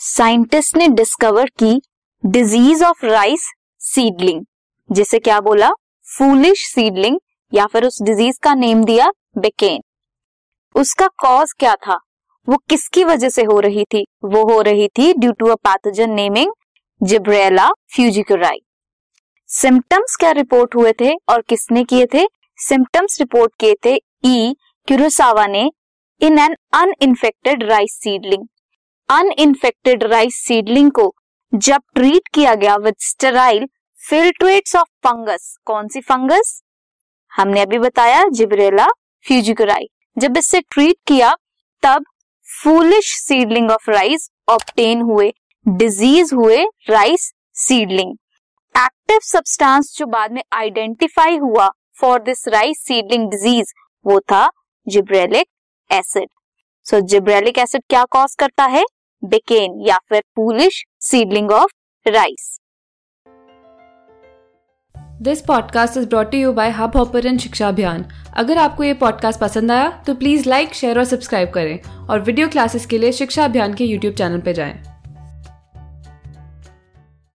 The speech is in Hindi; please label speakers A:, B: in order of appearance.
A: साइंटिस्ट ने डिस्कवर की डिज़ीज़ ऑफ़ राइस सीडलिंग। जिसे क्या बोला? फूलिश सीडलिंग, या फिर उस डिज़ीज़ का नेम दिया बेकेन। उसका कॉज क्या था? वो किसकी वजह से हो रही थी? वो हो रही थी due to a pathogen naming Gibberella fujikuroi. Symptoms क्या रिपोर्ट हुए थे और किसने किए थे? सिम्टम्स रिपोर्ट किए थे ई क्यूरोसावा ने in an uninfected rice seedling. Uninfected rice seedling को जब ट्रीट किया गया with sterile filtrates of fungus कौन सी फंगस हमने अभी बताया जिब्रेला फ्यूजिकुराई जब इससे ट्रीट किया, तब foolish seedling of rice obtain हुए डिज़ीज़ हुए राइस सीडलिंग एक्टिव सब्सटेंस जो बाद में आइडेंटिफाई हुआ for this rice seedling disease वो था gibberellic acid so gibberellic acid क्या कॉज करता है? बेकेन या फिर foolish seedling of rice
B: this podcast is brought you by Hubhopper Shiksha Abhiyan अगर आपको ये पॉडकास्ट पसंद आया तो प्लीज़ लाइक शेयर और सब्सक्राइब करें और वीडियो क्लासेस के लिए शिक्षा अभियान के यूट्यूब चैनल पर जाएँ।